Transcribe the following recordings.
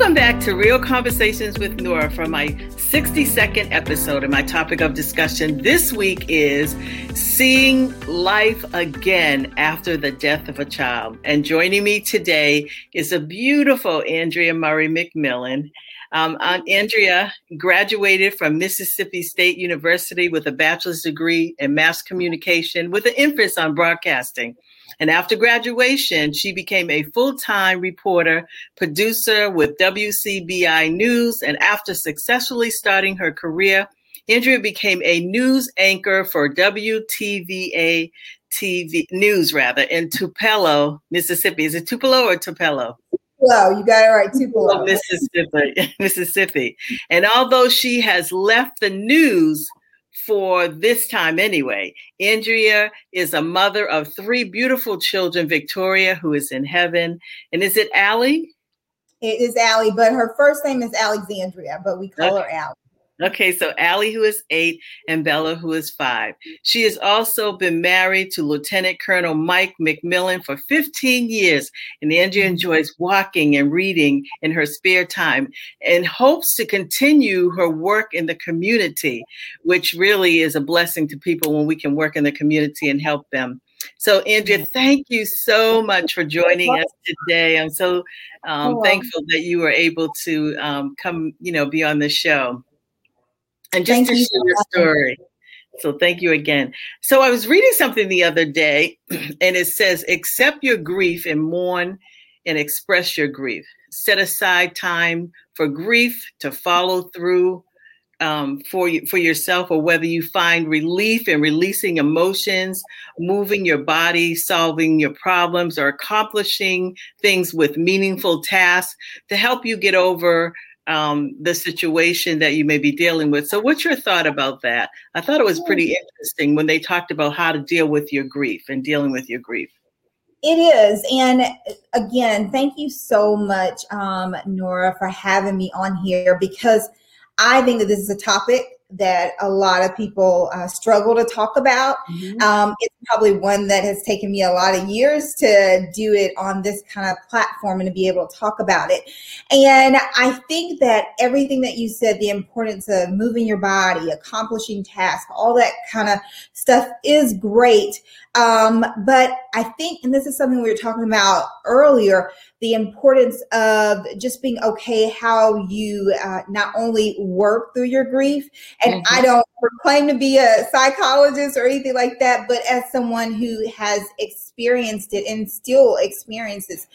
Welcome back to Real Conversations with Nora for my 62nd episode. And my topic of discussion this week is seeing life again after the death of a child. And joining me today is a beautiful Andrea Murray McMillan. Um, Andrea graduated from Mississippi State University with a bachelor's degree in mass communication with an emphasis on broadcasting. And after graduation, she became a full time reporter, producer with WCBI News. And after successfully starting her career, Andrea became a news anchor for WTVA TV News, rather, in Tupelo, Mississippi. Is it Tupelo or Tupelo? Tupelo, you got it right, Tupelo. Mississippi, Mississippi. And although she has left the news for this time anyway. Andrea is a mother of three beautiful children, Victoria, who is in heaven. And is it Allie? It is Allie, but her first name is Alexandria, but we call okay. her Allie. Okay, so Allie, who is eight, and Bella, who is five. She has also been married to Lieutenant Colonel Mike McMillan for 15 years, and Andrea mm-hmm. enjoys walking and reading in her spare time and hopes to continue her work in the community, which really is a blessing to people when we can work in the community and help them. So, Andrea, thank you so much for joining us today. I'm so um, thankful that you were able to um, come, you know, be on the show. And just thank to share your story. So thank you again. So I was reading something the other day, and it says, accept your grief and mourn and express your grief. Set aside time for grief to follow through um, for you, for yourself, or whether you find relief in releasing emotions, moving your body, solving your problems, or accomplishing things with meaningful tasks to help you get over um, the situation that you may be dealing with. So, what's your thought about that? I thought it was pretty interesting when they talked about how to deal with your grief and dealing with your grief. It is. And again, thank you so much, um, Nora, for having me on here because I think that this is a topic that a lot of people uh, struggle to talk about. Mm-hmm. Um, it's probably one that has taken me a lot of years to do it on this kind of platform and to be able to talk about it. And I think that everything that you said, the importance of moving your body, accomplishing tasks, all that kind of stuff is great. Um, but I think, and this is something we were talking about earlier, the importance of just being okay how you uh, not only work through your grief. And mm-hmm. I don't proclaim to be a psychologist or anything like that, but as someone who has experienced it and still experiences,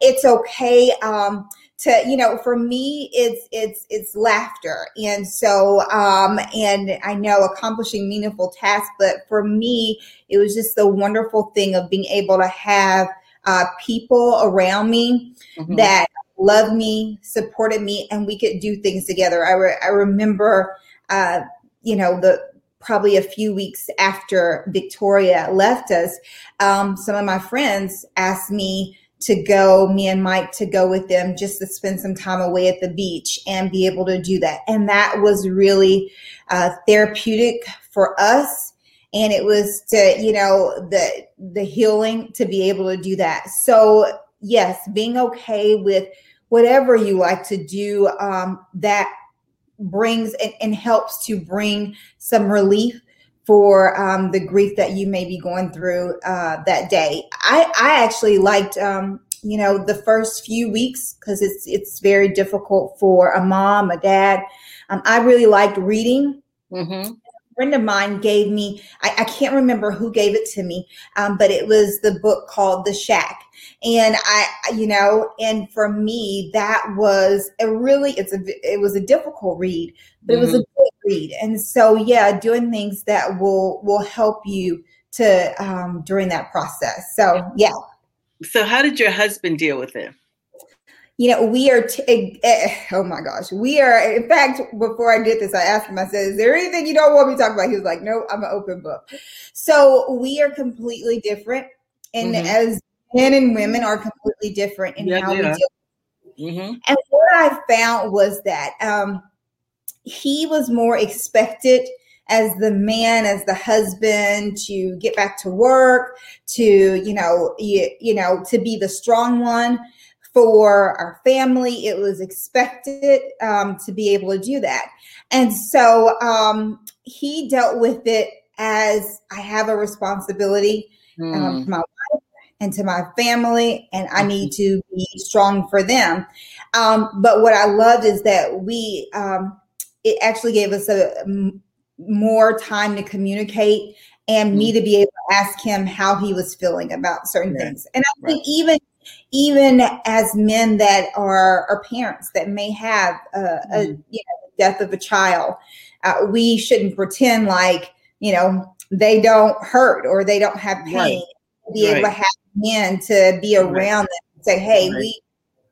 it's okay. Um, to you know for me it's it's it's laughter and so um and i know accomplishing meaningful tasks but for me it was just the wonderful thing of being able to have uh, people around me mm-hmm. that loved me, supported me, and we could do things together. I, re- I remember, uh, you know, the probably a few weeks after Victoria left us, um, some of my friends asked me to go, me and Mike to go with them just to spend some time away at the beach and be able to do that. And that was really uh, therapeutic for us and it was to you know the the healing to be able to do that. So yes being okay with whatever you like to do um, that brings and, and, helps to bring some relief for um, the grief that you may be going through uh, that day. I i actually liked um, you know the first few weeks because it's it's very difficult for a mom a dad. Um, i really liked reading. Mm-hmm friend of mine gave me, I, I can't remember who gave it to me, um, but it was the book called The Shack. And I, you know, and for me, that was a really, it's a, it was a difficult read, but mm-hmm. it was a mm-hmm. good read. And so, yeah, doing things that will, will help you to, um, during that process. So, yeah. So how did your husband deal with it? You know, we are, t- uh, oh my gosh, we are, in fact, before I did this, I asked him, I said, is there anything you don't want me to talk about? He was like, no, I'm an open book. So we are completely different. And mm-hmm. as men and women are completely different in yeah, how yeah. we deal. Mm-hmm. And what I found was that um, he was more expected as the man as the husband to get back to work to you know you, you know to be the strong one for our family. It was expected um, to be able to do that. And so um, he dealt with it as I have a responsibility mm. um, for my wife and to my family, and I need to be strong for them. Um, but what I loved is that we, um, it actually gave us a, a more time to communicate and me mm-hmm. to be able to ask him how he was feeling about certain right. things. And I think right. even even as men that are, are parents that may have a, mm-hmm. a you know death of a child, uh, we shouldn't pretend like you know they don't hurt or they don't have pain. Right. Be able to have men to be around them and say, "Hey, we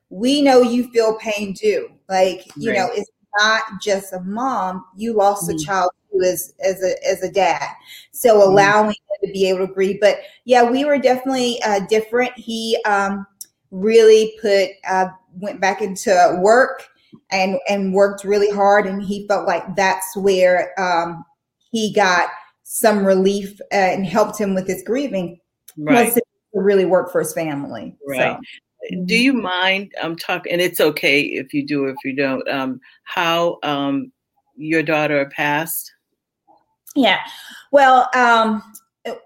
we know you feel pain too. Like you know, it's not just a mom. You lost mm-hmm. a child too as as a as a dad. So mm-hmm. allowing to be able to grieve. But yeah, we were definitely uh, different. He um, really put uh, went back into work and and worked really hard, and he felt like that's where um, he got some relief uh, and helped him with his grieving. Right. To really work for his family. Right. So do you mind um talking and it's okay if you do if you don't um how um your daughter passed yeah. Well, um, and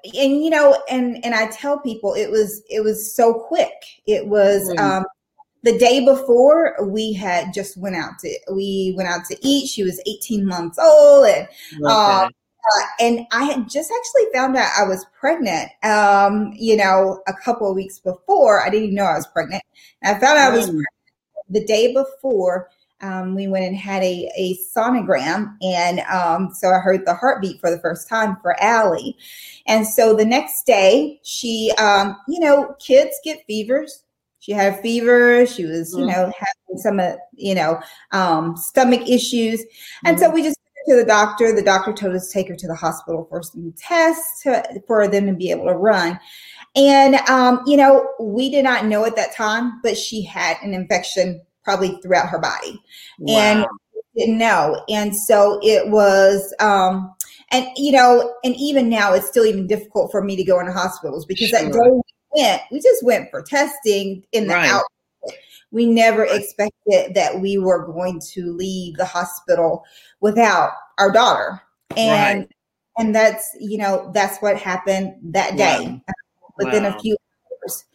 you know, and and I tell people it was it was so quick. It was mm. um the day before we had just went out to we went out to eat. She was 18 months old and okay. uh, uh, and I had just actually found out I was pregnant, um, you know, a couple of weeks before. I didn't even know I was pregnant. And I found out mm. I was pregnant the day before um, we went and had a, a sonogram. And um, so I heard the heartbeat for the first time for Allie. And so the next day, she, um, you know, kids get fevers. She had a fever. She was, you mm-hmm. know, having some, uh, you know, um, stomach issues. And mm-hmm. so we just went to the doctor. The doctor told us to take her to the hospital for some tests to, for them to be able to run. And, um, you know, we did not know at that time, but she had an infection probably throughout her body. Wow. And didn't know. And so it was, um, and you know, and even now it's still even difficult for me to go into hospitals because sure. that day we went, we just went for testing in the right. out. We never expected that we were going to leave the hospital without our daughter. And right. and that's, you know, that's what happened that day. Wow. Within wow. a few hours,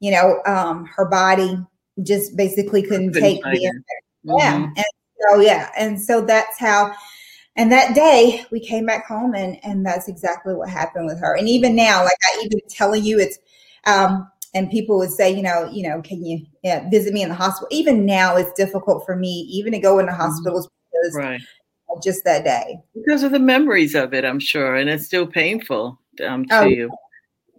you know, um, her body just basically couldn't, take the mm-hmm. yeah and so yeah and so that's how and that day we came back home and and that's exactly what happened with her. And even now like i even telling you it's um and people would say you know you know can you yeah, visit me in the hospital? Even now it's difficult for me even to go into mm-hmm. hospitals because right. just that day. Because of the memories of it i'm sure and it's still painful um, to oh, you.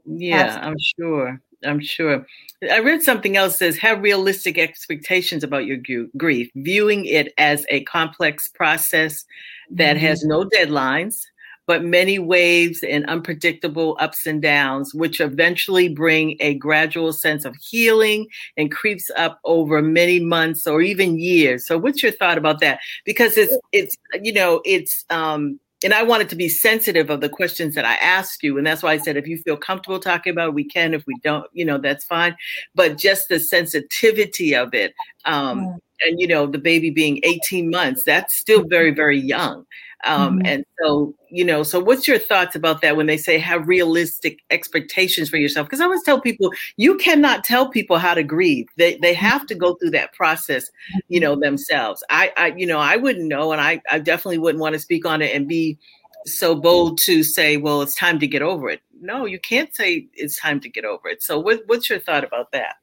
yeah. Absolutely. i'm sure I'm sure. I read something else says have realistic expectations about your gu- grief, viewing it as a complex process that mm-hmm. has no deadlines, but many waves and unpredictable ups and downs, which eventually bring a gradual sense of healing and creeps up over many months or even years. So, what's your thought about that? Because it's it's you know it's um and I wanted to be sensitive of the questions that I asked you. And that's why I said, if you feel comfortable talking about it, we can. If we don't, you know, that's fine. But just the sensitivity of it. Um, and, you know, the baby being 18 months, that's still very, very young. Um, mm-hmm. And so, you know, so what's your thoughts about that when they say have realistic expectations for yourself? Because I always tell people you cannot tell people how to grieve. They they have to go through that process, you know, themselves. I, I you know, I wouldn't know, and I, I definitely wouldn't want to speak on it and be so bold to say, well, it's time to get over it. No, you can't say it's time to get over it. So, what, what's your thought about that?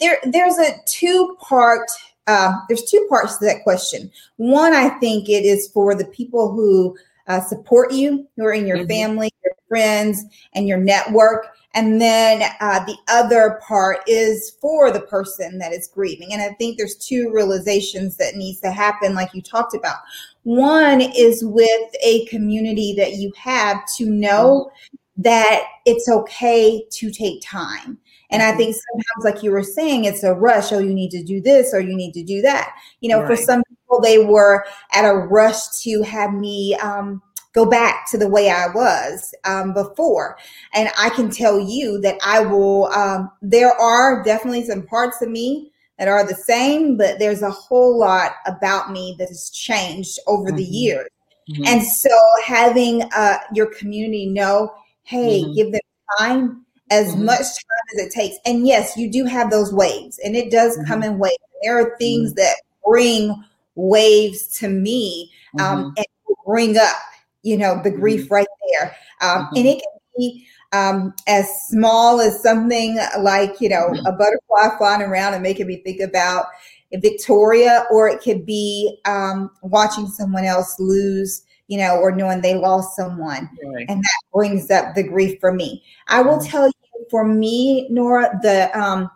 There, there's a two part uh, there's two parts to that question. One, I think it is for the people who uh, support you, who are in your mm-hmm. family, your friends, and your network. And then uh, the other part is for the person that is grieving. And I think there's two realizations that needs to happen, like you talked about. One is with a community that you have to know mm-hmm. that it's okay to take time and I think sometimes, like you were saying, it's a rush. Oh, you need to do this or you need to do that. You know, right. for some people, they were at a rush to have me um, go back to the way I was um, before. And I can tell you that I will, um, there are definitely some parts of me that are the same, but there's a whole lot about me that has changed over mm-hmm. the years. Mm-hmm. And so having uh, your community know, hey, mm-hmm. give them time as mm-hmm. much time as it takes. And yes, you do have those waves, and it does come mm-hmm. in waves. There are things mm-hmm. that bring waves to me um, and bring up, you know, the grief right there. Um, and it can be um, as small as something like, you know, a butterfly flying around and making me think about Victoria, or it could be um, watching someone else lose, you know, or knowing they lost someone. Right. And that brings up the grief for me. I will mm-hmm. tell you, for me, Nora, the um,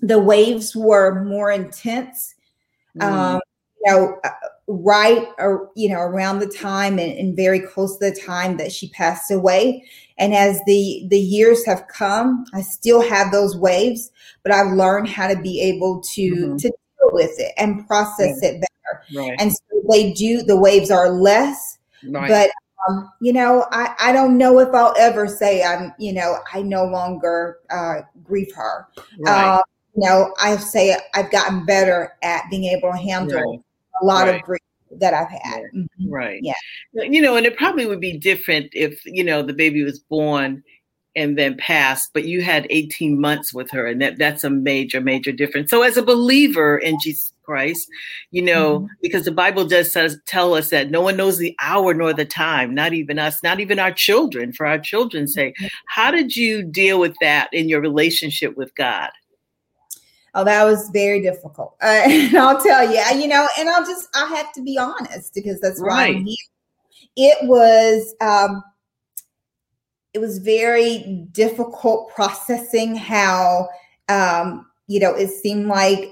the waves were more intense. Mm-hmm. Um, you know, uh, right or you know around the time and, and, very close to the time that she passed away and as the the years have come i still have those waves but i've learned how to be able to mm-hmm. to deal with it and process right. it better right. and so they do the waves are less right. but um, you know I, I don't know if i'll ever say i'm you know i no longer uh, grieve her uh, you know i say i've gotten better at being able to handle a lot right. of grief that I've had. Mm-hmm. Right. Yeah. You know, and it probably would be different if, you know, the baby was born and then passed, but you had 18 months with her, and that, that's a major, major difference. So, as a believer in Jesus Christ, you know, mm-hmm. because the Bible does says, tell us that no one knows the hour nor the time, not even us, not even our children, for our children's sake. Mm-hmm. How did you deal with that in your relationship with God? Oh, that was very difficult. Uh, and I'll tell you, you know, and I'll just, I have to be honest because that's why right. I'm here. It was, um, it was very difficult processing how, um, you know, it seemed like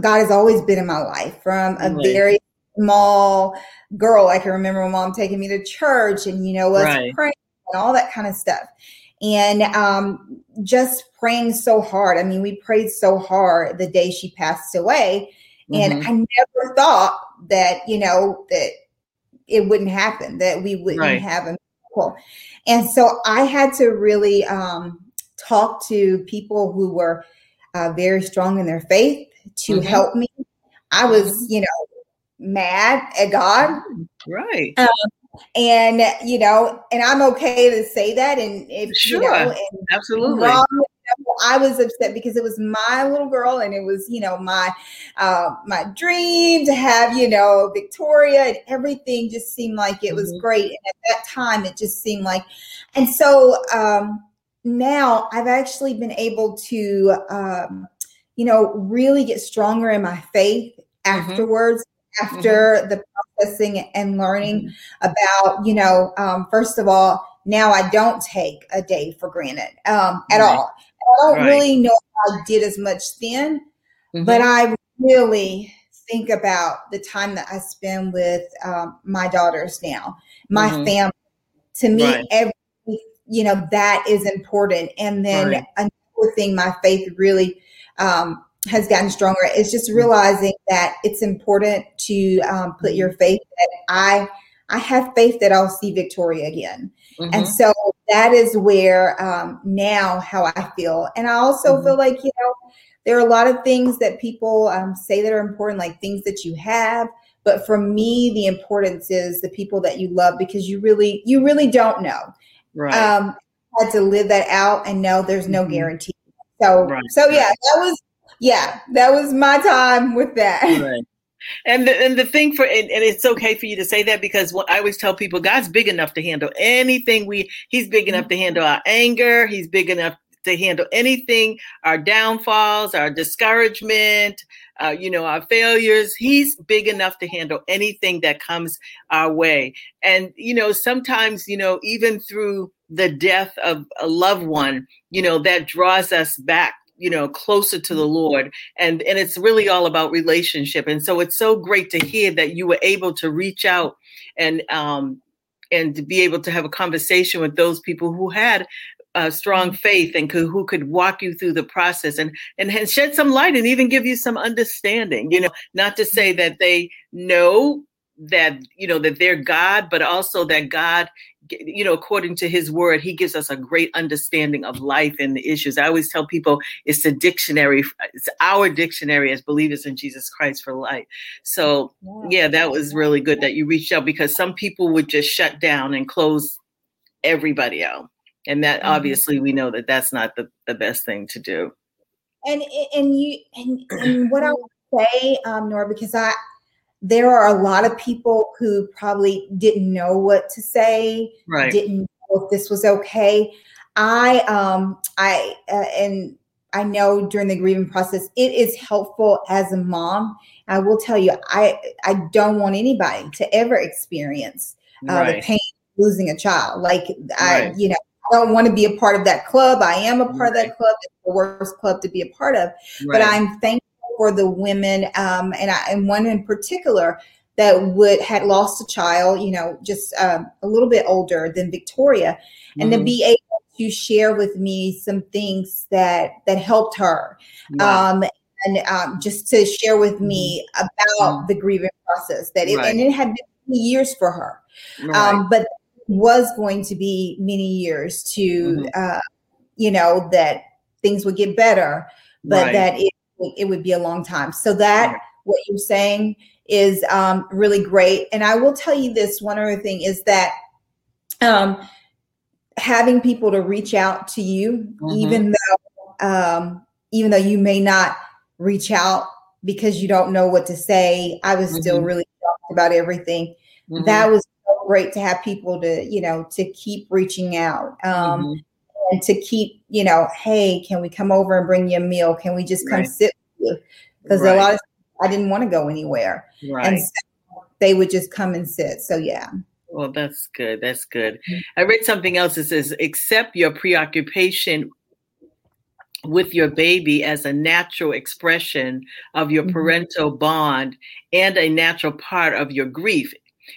God has always been in my life from a right. very small girl. I can remember my mom taking me to church and, you know, us right. praying and all that kind of stuff and um, just praying so hard. I mean, we prayed so hard the day she passed away, and mm-hmm. I never thought that you know that it wouldn't happen, that we wouldn't right. have a miracle. And so I had to really um, talk to people who were uh, very strong in their faith to mm-hmm. help me. I was, mm-hmm. you know, mad at God. Right. Um, and you know, and I'm okay to say that. And if sure. you know, absolutely. Wrong, I was upset because it was my little girl, and it was you know my uh, my dream to have you know Victoria, and everything just seemed like it was mm-hmm. great. And at that time, it just seemed like, and so um, now I've actually been able to um, you know really get stronger in my faith mm-hmm. afterwards after mm-hmm. the processing and learning mm-hmm. about, you know, um, first of all, now I don't take a day for granted um, at right. all. I don't right. really know if I did as much then, mm-hmm. but I really think about the time that I spend with um, my daughters now, my mm-hmm. family. To me, right. every you know that is important. And then another thing, my faith really um, has gotten stronger is just realizing that it's important to um, put your faith that I I have faith that I'll see Victoria again. Mm-hmm. And so that is where um, now how I feel. And I also mm-hmm. feel like, you know, there are a lot of things that people um, say that are important, like things that you have. But for me, the importance is the people that you love because you really, you really don't know. Right. Um, had to live that out and know there's no mm-hmm. guarantee. So, right. so yeah, that was yeah, that was my time with that. Right. And the, and the thing for and, and, it's okay for you to say that because what I always tell people, God's big enough to handle anything we. He's big enough to handle our anger. He's big enough to handle anything, our downfalls, our discouragement, uh, you know, our failures. He's big enough to handle anything that comes our way. And you know, sometimes you know, even through the death of a loved one, you know, that draws us back you know closer to the lord and and it's really all about relationship and so it's so great to hear that you were able to reach out and um and to be able to have a conversation with those people who had a strong mm-hmm. faith and could, who could walk you through the process and, and and shed some light and even give you some understanding you know not to say that they know that you know that they're God, but also that God, you know, according to His Word, He gives us a great understanding of life and the issues. I always tell people it's the dictionary, it's our dictionary as believers in Jesus Christ for life. So yeah, that was really good that you reached out because some people would just shut down and close everybody out, and that mm-hmm. obviously we know that that's not the the best thing to do. And and you and, and what I would say, um, Nora, because I there are a lot of people who probably didn't know what to say, right. didn't know if this was okay. I um I uh, and I know during the grieving process it is helpful as a mom. I will tell you I I don't want anybody to ever experience uh, right. the pain losing a child. Like I right. you know I don't want to be a part of that club. I am a part right. of that club. It's the worst club to be a part of. But I'm thankful for the women, um, and, I, and one in particular that would had lost a child, you know, just um, a little bit older than Victoria, and mm-hmm. to be able to share with me some things that that helped her, wow. um, and um, just to share with me mm-hmm. about mm-hmm. the grieving process that it right. and it had been years for her, right. um, but was going to be many years to, mm-hmm. uh, you know, that things would get better, but right. that it it would be a long time. So that what you're saying is um, really great. And I will tell you this one other thing is that um, having people to reach out to you, mm-hmm. even though um, even though you may not reach out because you don't know what to say, I was mm-hmm. still really shocked about everything. Mm-hmm. That was so great to have people to you know to keep reaching out. Um, mm-hmm and to keep, you know, hey, can we come over and bring you a meal? Can we just come right. sit with you? Because right. a lot of I didn't want to go anywhere. Right. And so they would just come and sit. So yeah. Well, that's good. That's good. Mm-hmm. I read something else that says accept your preoccupation with your baby as a natural expression of your mm-hmm. parental bond and a natural part of your grief.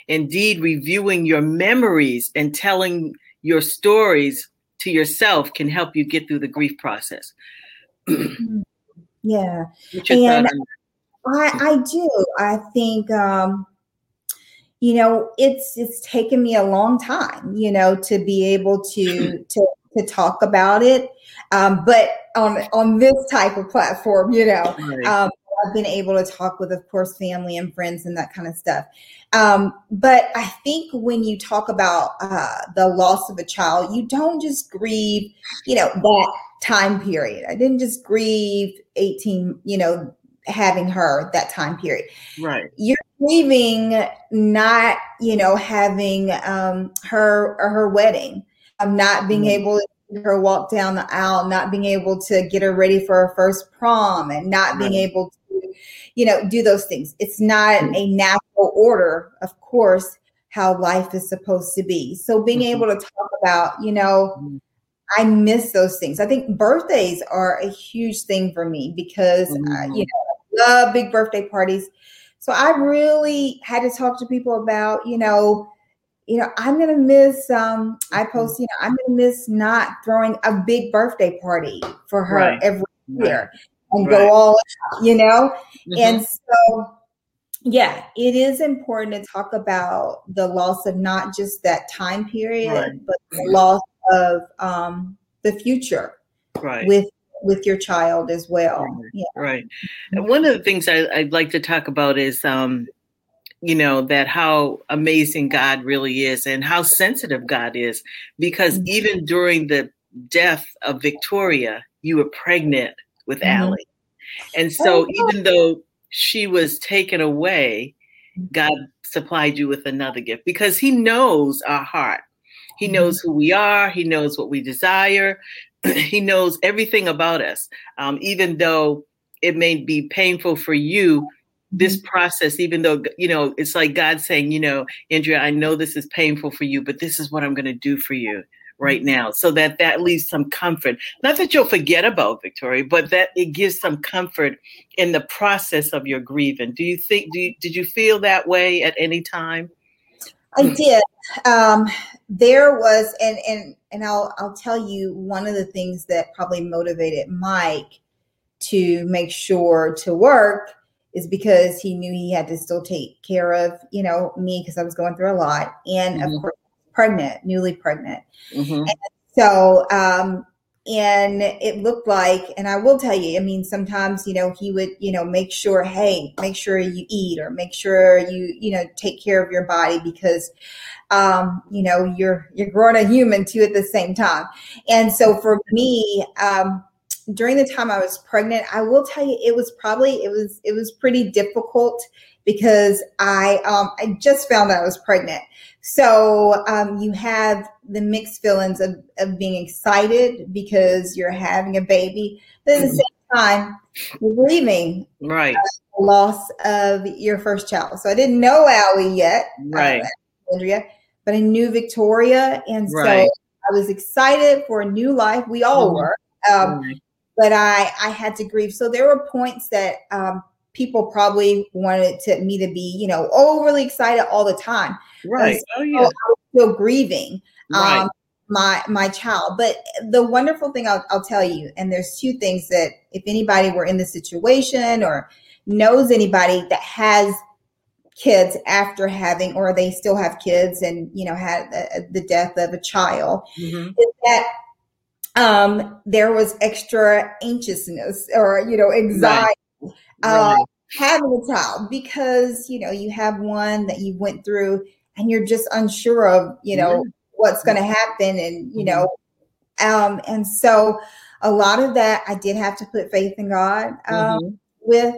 Indeed, reviewing your memories and telling your stories to yourself can help you get through the grief process. yeah. And I, I do. I think, um, you know, it's it's taken me a long time, you know, to be able to to to talk about it. Um, but on on this type of platform, you know, um, I've been able to talk with, of course, family and friends and that kind of stuff. Um, but I think when you talk about uh, the loss of a child, you don't just grieve, you know, that time period. I didn't just grieve 18, you know, having her that time period. Right. You're grieving not, you know, having um, her or her wedding, um, not being mm-hmm. able to her walk down the aisle, not being able to get her ready for her first prom, and not being able to, you know, do those things. It's not mm-hmm. a natural order, of course, how life is supposed to be. So being mm-hmm. able to talk about, you know, mm-hmm. I miss those things. I think birthdays are a huge thing for me because uh, you know, I love big birthday parties. So I really had to talk to people about, you know, you know, I'm gonna miss. Um, I post, you know, I'm gonna miss not throwing a big birthday party for her right. every year right. And right. go all, out, you know. Mm-hmm. And so, yeah, it is important to talk about the loss of not just that time period, but the loss of um, the future right. with with your child as well. Right. Yeah. right. And one of the things I, would like to talk about is, um, you know, that how amazing God really is and how sensitive God is, because mm-hmm. even during the death of Victoria, you were pregnant with mm-hmm. Allie. And so, oh, even though she was taken away, mm-hmm. God supplied you with another gift because He knows our heart. He mm-hmm. knows who we are. He knows what we desire. he knows everything about us. Um, even though it may be painful for you, this mm-hmm. process, even though, you know, it's like God saying, you know, Andrea, I know this is painful for you, but this is what I'm going to do for you right now so that that leaves some comfort not that you'll forget about victoria but that it gives some comfort in the process of your grieving do you think do you, did you feel that way at any time i did um, there was and and and I'll I'll tell you one of the things that probably motivated Mike to make sure to work is because he knew he had to still take care of, you know, me because I was going through a lot. And mm-hmm. of course, pregnant, newly pregnant. Mm-hmm. And so, um, and it looked like, and I will tell you, I mean, sometimes, you know, he would, you know, make sure, hey, make sure you eat or make sure you, you know, take care of your body because, um, you know, you're, you're growing a human too at the same time. And so for me, um, during the time I was pregnant, I will tell you it was probably it was it was pretty difficult because I um, I just found out I was pregnant. So um, you have the mixed feelings of, of being excited because you're having a baby, but at the mm-hmm. same time you're grieving right the loss of your first child. So I didn't know Allie yet, uh, right, Andrea, but I knew Victoria, and right. so I was excited for a new life. We all mm-hmm. were. Um, right but I I had to grieve. So there were points that um, people probably wanted to, me to be, you know, overly excited all the time. Right. So oh yeah. I was still grieving. Right. Um, my my child but the wonderful thing I'll, I'll tell you and there's two things that if anybody were in the situation or knows anybody that has kids after having or they still have kids and you know had the, the death of a child mm-hmm. is that um, there was extra anxiousness or you know anxiety. Uh, right. having a child because you know you have one that you went through and you're just unsure of you know mm-hmm. what's going to happen and you know um, and so a lot of that I did have to put faith in God um, mm-hmm. with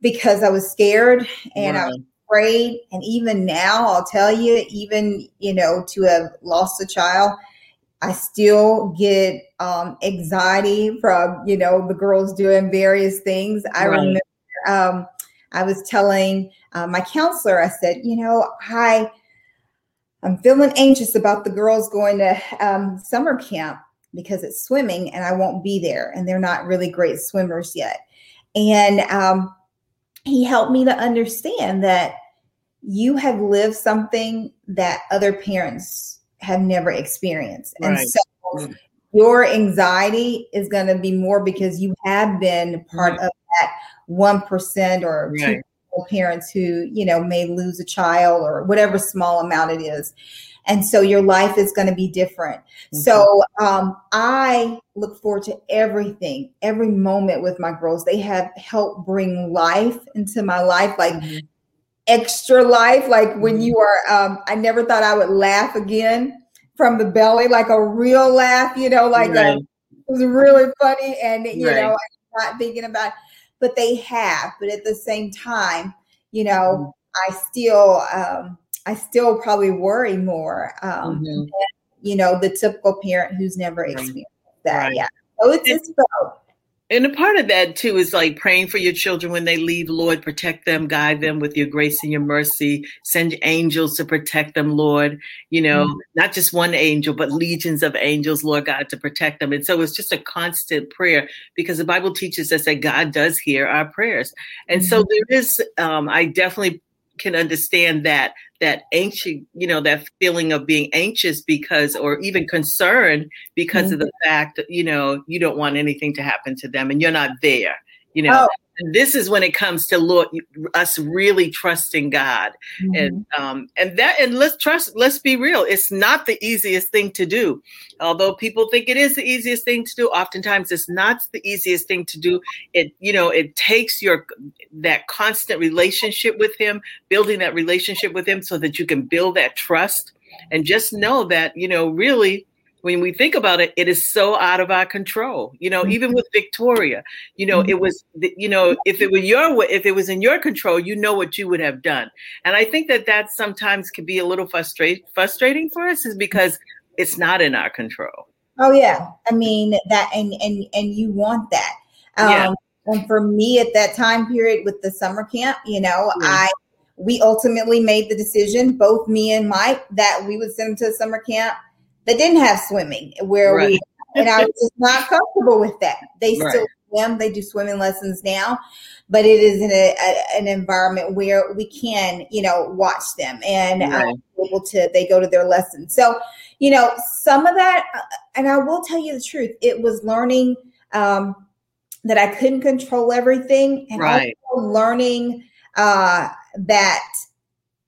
because I was scared and right. I was afraid and even now I'll tell you even you know to have lost a child I still get um, anxiety from, you know, the girls doing various things. I right. remember um, I was telling uh, my counselor, I said, you know, I, I'm feeling anxious about the girls going to um, summer camp because it's swimming and I won't be there. And they're not really great swimmers yet. And um, he helped me to understand that you have lived something that other parents have never experienced. Right. And so your anxiety is going to be more because you have been part of that 1% or right. two parents who, you know, may lose a child or whatever small amount it is. And so your life is going to be different. Mm-hmm. So um, I look forward to everything, every moment with my girls. They have helped bring life into my life. Like mm-hmm extra life like when mm-hmm. you are um i never thought i would laugh again from the belly like a real laugh you know like right. a, it was really funny and you right. know i'm not thinking about but they have but at the same time you know mm-hmm. i still um i still probably worry more um mm-hmm. than, you know the typical parent who's never experienced that right. yeah so it's, it's both and a part of that too is like praying for your children when they leave. Lord, protect them, guide them with your grace and your mercy. Send angels to protect them, Lord. You know, mm-hmm. not just one angel, but legions of angels, Lord God, to protect them. And so it's just a constant prayer because the Bible teaches us that God does hear our prayers. And mm-hmm. so there is, um, I definitely can understand that that anxious you know that feeling of being anxious because or even concerned because mm-hmm. of the fact that you know you don't want anything to happen to them and you're not there you know oh. This is when it comes to lord us really trusting god. Mm-hmm. and um and that and let's trust let's be real it's not the easiest thing to do. Although people think it is the easiest thing to do oftentimes it's not the easiest thing to do. It you know it takes your that constant relationship with him building that relationship with him so that you can build that trust and just know that you know really when we think about it, it is so out of our control. You know, mm-hmm. even with Victoria, you know, mm-hmm. it was, you know, if it were your, if it was in your control, you know what you would have done. And I think that that sometimes can be a little frustrate, frustrating for us, is because it's not in our control. Oh yeah, I mean that, and and and you want that. Um, yeah. And for me, at that time period with the summer camp, you know, yeah. I we ultimately made the decision, both me and Mike, that we would send him to summer camp that didn't have swimming where right. we and I was just not comfortable with that. They right. still swim, they do swimming lessons now, but it is in a, a, an environment where we can, you know, watch them and right. able to they go to their lessons. So, you know, some of that, uh, and I will tell you the truth, it was learning um, that I couldn't control everything, and right. also learning uh, that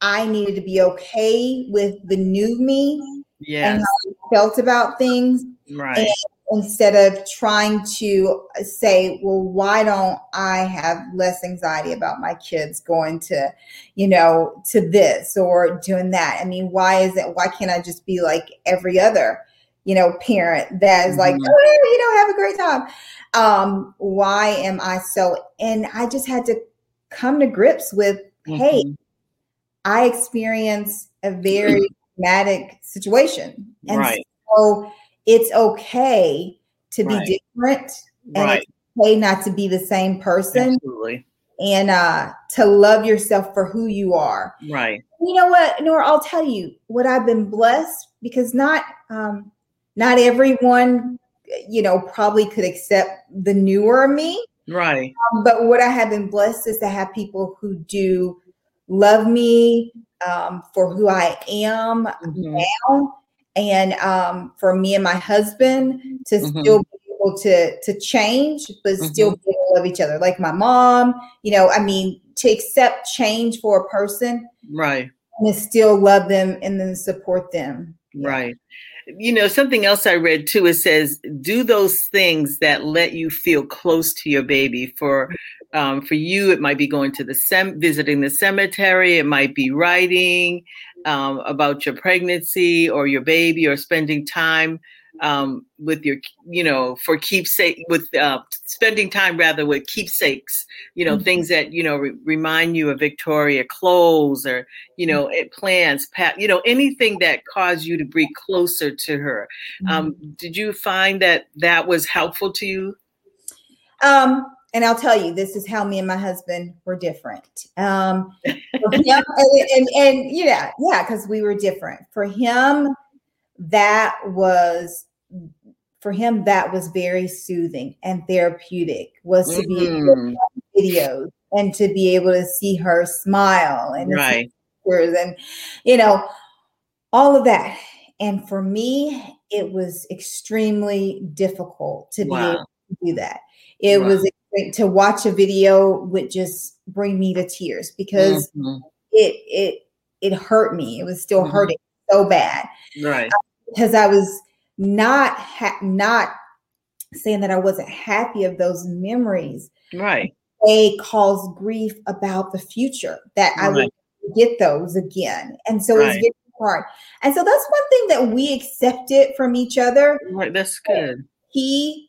I needed to be okay with the new me yes. and felt about things. Right. And instead of trying to say, well, why don't I have less anxiety about my kids going to, you know, to this or doing that? I mean, why is it, why can't I just be like every other, you know, parent that is mm-hmm. like, oh, you know, have a great time. Um, why am I so, and I just had to come to grips with, mm-hmm. hey, I experience a very traumatic situation. And right. so it's okay to be right. different and right. it's okay not to be the same person. Absolutely. And uh, to love yourself for who you are. Right. You know what, Nora, I'll tell you what I've been blessed because not um, not everyone, you know, probably could accept the newer me. Right. Um, but what I have been blessed is to have people who do love me um, for who I am mm-hmm. now and um, for me and my husband to mm-hmm. still be able to to change, but mm-hmm. still be able to love each other. Like my mom, you know, I mean, to accept change for a person, right, and still love them and then support them, right. You know, something else I read too. It says, "Do those things that let you feel close to your baby." For um, for you, it might be going to the sem- visiting the cemetery. It might be writing um, about your pregnancy or your baby, or spending time um, with your, you know, for keepsake with uh, spending time rather with keepsakes. You know, mm-hmm. things that you know re- remind you of Victoria, clothes, or you know, mm-hmm. plants, pat, you know, anything that caused you to be closer to her. Um, mm-hmm. did you find that that was helpful to you? Um, and I'll tell you, this is how me and my husband were different. Um, him, and, and, and yeah, yeah, because we were different. For him, that was for him that was very soothing and therapeutic. Was to be mm-hmm. videos and to be able to see her smile and right. and you know all of that. And for me, it was extremely difficult to wow. be able to do that. It wow. was to watch a video would just bring me to tears because mm-hmm. it it it hurt me. It was still mm-hmm. hurting so bad, right? because I was not ha- not saying that I wasn't happy of those memories, right? They cause grief about the future that right. I would get those again, and so right. it's very hard. And so that's one thing that we accepted from each other. Right, that's good. He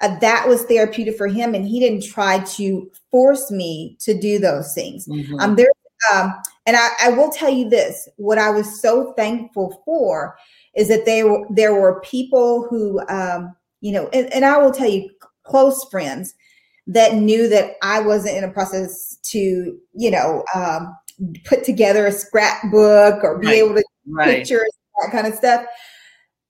uh, that was therapeutic for him and he didn't try to force me to do those things mm-hmm. um there um and I, I will tell you this what i was so thankful for is that they were there were people who um you know and, and i will tell you close friends that knew that i wasn't in a process to you know um put together a scrapbook or be right. able to right. pictures that kind of stuff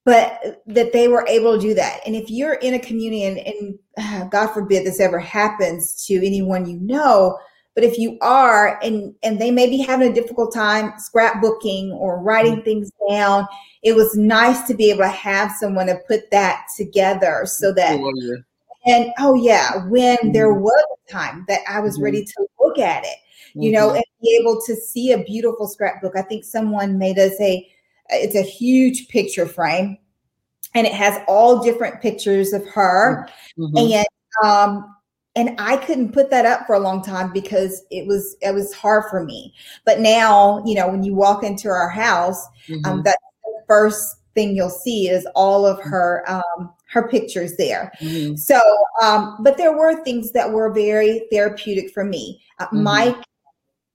but that they were able to do that. And if you're in a community, and, and uh, God forbid this ever happens to anyone you know, but if you are, and and they may be having a difficult time scrapbooking or writing mm-hmm. things down, it was nice to be able to have someone to put that together so that. Oh, yeah. And oh yeah, when mm-hmm. there was a time that I was mm-hmm. ready to look at it, you know, mm-hmm. and be able to see a beautiful scrapbook. I think someone made us a it's a huge picture frame and it has all different pictures of her mm-hmm. and um and I couldn't put that up for a long time because it was it was hard for me. But now, you know, when you walk into our house, um, mm-hmm. um, that's the first thing you'll see is all of her um, her pictures there. Mm-hmm. So, um, but there were things that were very therapeutic for me. Uh, mm-hmm. Mike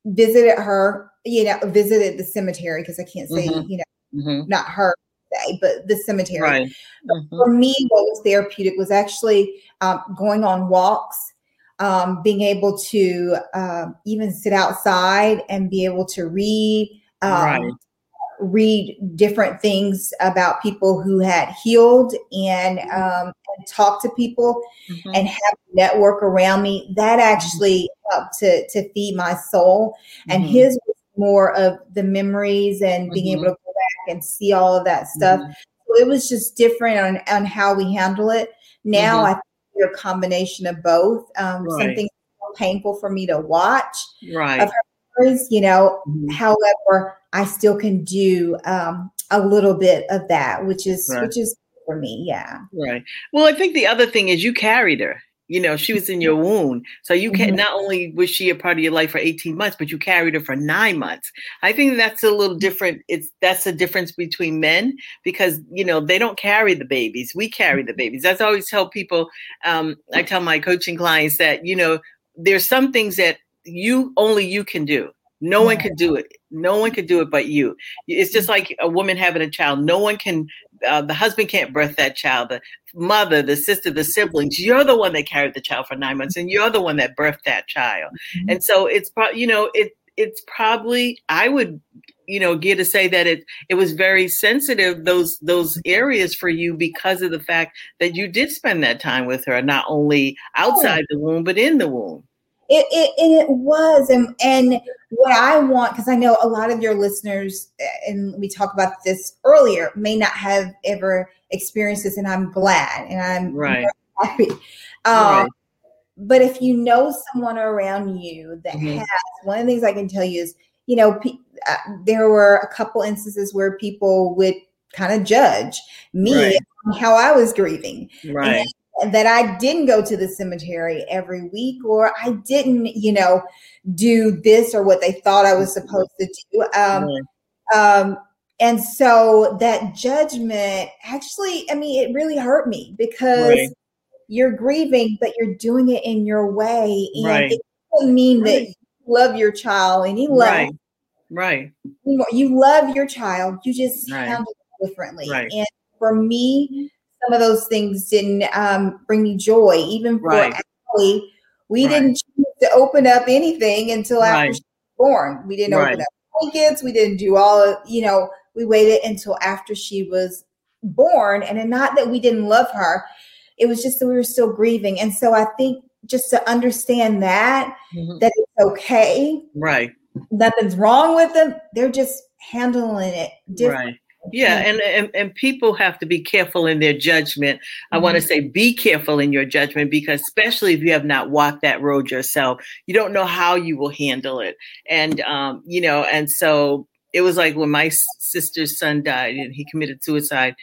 visited her, you know, visited the cemetery because I can't say, mm-hmm. you know, mm-hmm. not her day, but the cemetery. Right. Mm-hmm. For me, what was therapeutic was actually um, going on walks, um, being able to uh, even sit outside and be able to read. Um, right. Read different things about people who had healed and, um, and talk to people mm-hmm. and have a network around me. That mm-hmm. actually helped to to feed my soul. And mm-hmm. his was more of the memories and being able to and see all of that stuff. Mm-hmm. So it was just different on, on how we handle it. Now mm-hmm. a combination of both. Um, Right. Something painful for me to watch Right. of hers, you know. Mhm. However, I still can do um, a little bit of that, which is Right. which is for me. Yeah. Right. Well, I think the other thing is you carried her. You know, she was in your womb. So you can Mhm. not only was she a part of your life for 18 months, but you carried her for nine months. I think that's a little different. It's that's the difference between men because you know they don't carry the babies. We carry the babies. That's always tell people. Um, I tell my coaching clients that, you know, there's some things that you only you can do. No one could do it. No one could do it but you. It's just like a woman having a child. No one can. Uh, the husband can't birth that child. The mother, the sister, the siblings. You're the one that carried the child for nine months, and you're the one that birthed that child. Mhm. And so it's probably, you know, it it's probably I would, you know, get to say that it it was very sensitive those those areas for you because of the fact that you did spend that time with her, not only outside the womb but in the womb. It, it and it was and and what I want because I know a lot of your listeners uh, and we talked about this earlier may not have ever experienced this and I'm glad and I'm Right. happy. Um, Right. But if you know someone around you that Mhm. has one of the things I can tell you is you know pe- uh, there were a couple instances where people would kind of judge me Right. on how I was grieving Right. That I didn't go to the cemetery every week or I didn't, you know, do this or what they thought I was supposed to do. Um, um, and so that judgment actually, I mean, it really hurt me because Right. you're grieving, but you're doing it in your way. And Right. it doesn't mean that you love your child any less. Right. Right. You love your child, you just Right. handle it differently. Right. And for me, some of those things didn't um, bring me joy. Even for Right. Allie, we Right. didn't choose to open up anything until after Right. she was born. We didn't open up blankets. We didn't do all of, you know, we waited until after she was born. And not that we didn't love her, it was just that we were still grieving. And so I think just to understand that, Mhm. that it's okay Right. nothing's wrong with them. They're just handling it different. Right. Yeah, and, and and people have to be careful in their judgment. I want Mm-hmm. to say be careful in your judgment because especially if you have not walked that road yourself, you don't know how you will handle it. And um, you know, and so it was like when my sister's son died and he committed suicide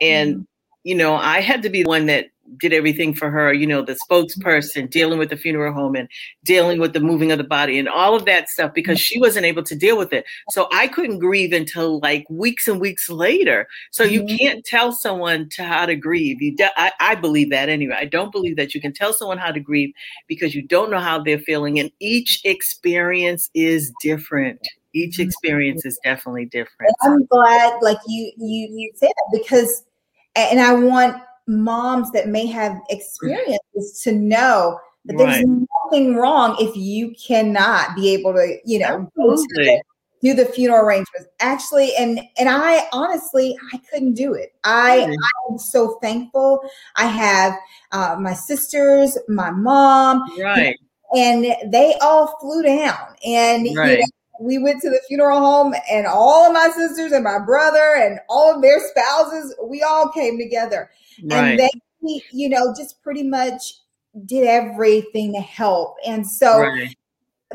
and Mm-hmm. You know, I had to be the one that did everything for her, you know, the spokesperson, dealing with the funeral home and dealing with the moving of the body and all of that stuff because she wasn't able to deal with it. So I couldn't grieve until like weeks and weeks later. So you Mhm. can't tell someone to how to grieve. You, de- I, I believe that anyway. I don't believe that you can tell someone how to grieve because you don't know how they're feeling, and each experience is different. Each experience is definitely different. I'm glad, like you, you, you said that because, and I want moms that may have experiences to know that there's nothing wrong if you cannot be able to, you know, go to Absolutely. the- do the funeral arrangements. Actually, and and I honestly, I couldn't do it. I Really? I'm so thankful. I have uh, my sisters, my mom, Right. and they all flew down and you know, we went to the funeral home and all of my sisters and my brother and all of their spouses we all came together Right. and they you know just pretty much did everything to help and so right.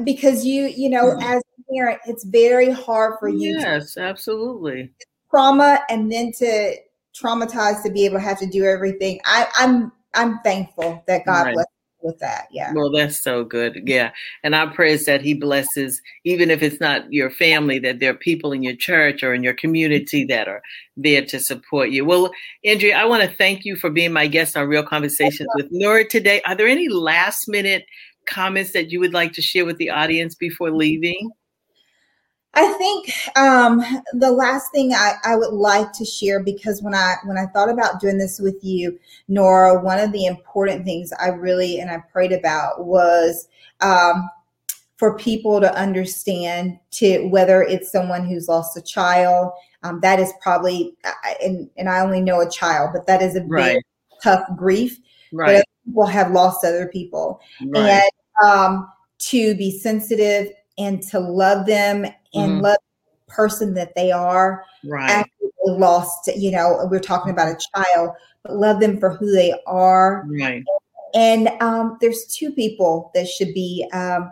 because you you know Mhm. as a parent it's very hard for you to Yes, absolutely. trauma and then to traumatize to be able to have to do everything i i'm i'm thankful that god Right. bless with that yeah Well, that's so good. Yeah. And our prayer is that He blesses, even if it's not your family, that there are people in your church or in your community that are there to support you. Well, Andrea, I want to thank you for being my guest on Real Conversations with Nora today. Are there any last minute comments that you would like to share with the audience before leaving? I think um, the last thing I, I would like to share because when I when I thought about doing this with you, Nora, one of the important things I really and I prayed about was um, for people to understand to whether it's someone who's lost a child. Um, that is probably and and I only know a child, but that is a Right. tough grief. Right. But people have lost other people Right. and um, to be sensitive and to love them and Mhm. love the person that they are Right. lost you know we're talking about a child but love them for who they are Right. And um, there's two people that should be um,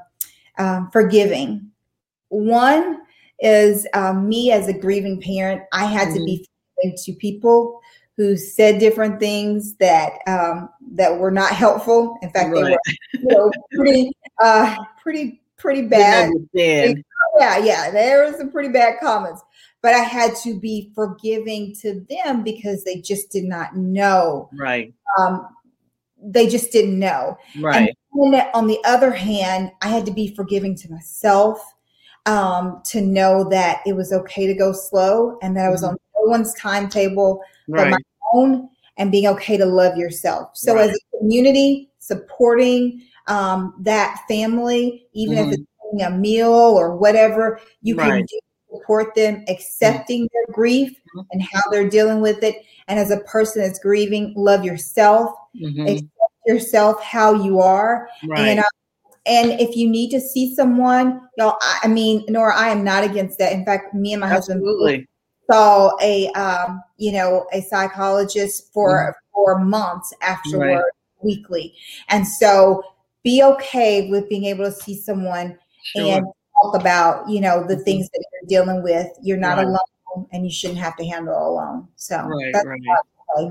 um, forgiving. One is um, me as a grieving parent. I had mm-hmm. to be mm-hmm. forgiving to people who said different things that um, that were not helpful. In fact, right. they were you know, pretty uh, pretty pretty bad. Yeah, yeah, there were some pretty bad comments. But I had to be forgiving to them because they just did not know. Right. Um, they just didn't know. Right. And on the other hand, I had to be forgiving to myself um, to know that it was okay to go slow and that I was mm-hmm. on no one's timetable right. but my own and being okay to love yourself. So right. as a community, supporting um, that family, even mm-hmm. if it's a meal or whatever, you right. can support them, accepting mm-hmm. their grief mm-hmm. and how they're dealing with it. And as a person that's grieving, love yourself, mm-hmm. accept yourself how you are. Right. And, uh, and if you need to see someone, y'all, I, I, mean, Nora, I am not against that. In fact, me and my Absolutely. husband saw a, um, you know, a psychologist for mm-hmm. for months afterward, right. weekly. And so, be okay with being able to see someone sure. and talk about, you know, the mm-hmm. things that you're dealing with. You're not right. alone, and you shouldn't have to handle it alone. So right, that's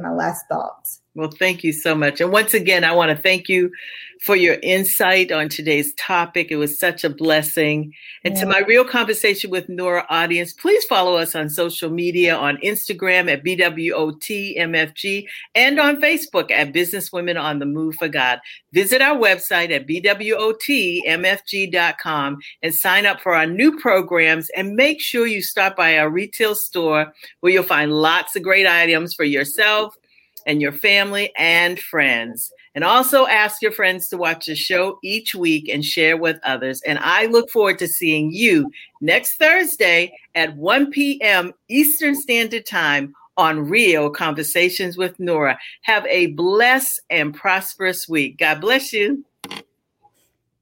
my last thoughts. Well, thank you so much. And once again, I want to thank you for your insight on today's topic. It was such a blessing. And yeah. to my real conversation with Nora audience, please follow us on social media on Instagram at BWOTMFG and on Facebook at Business Women on the Move for God. Visit our website at BWOTMFG.com and sign up for our new programs and make sure you stop by our retail store where you'll find lots of great items for yourself and your family and friends. And also ask your friends to watch the show each week and share with others. And I look forward to seeing you next Thursday at 1 p.m. Eastern Standard Time on Real Conversations with Nora. Have a blessed and prosperous week. God bless you.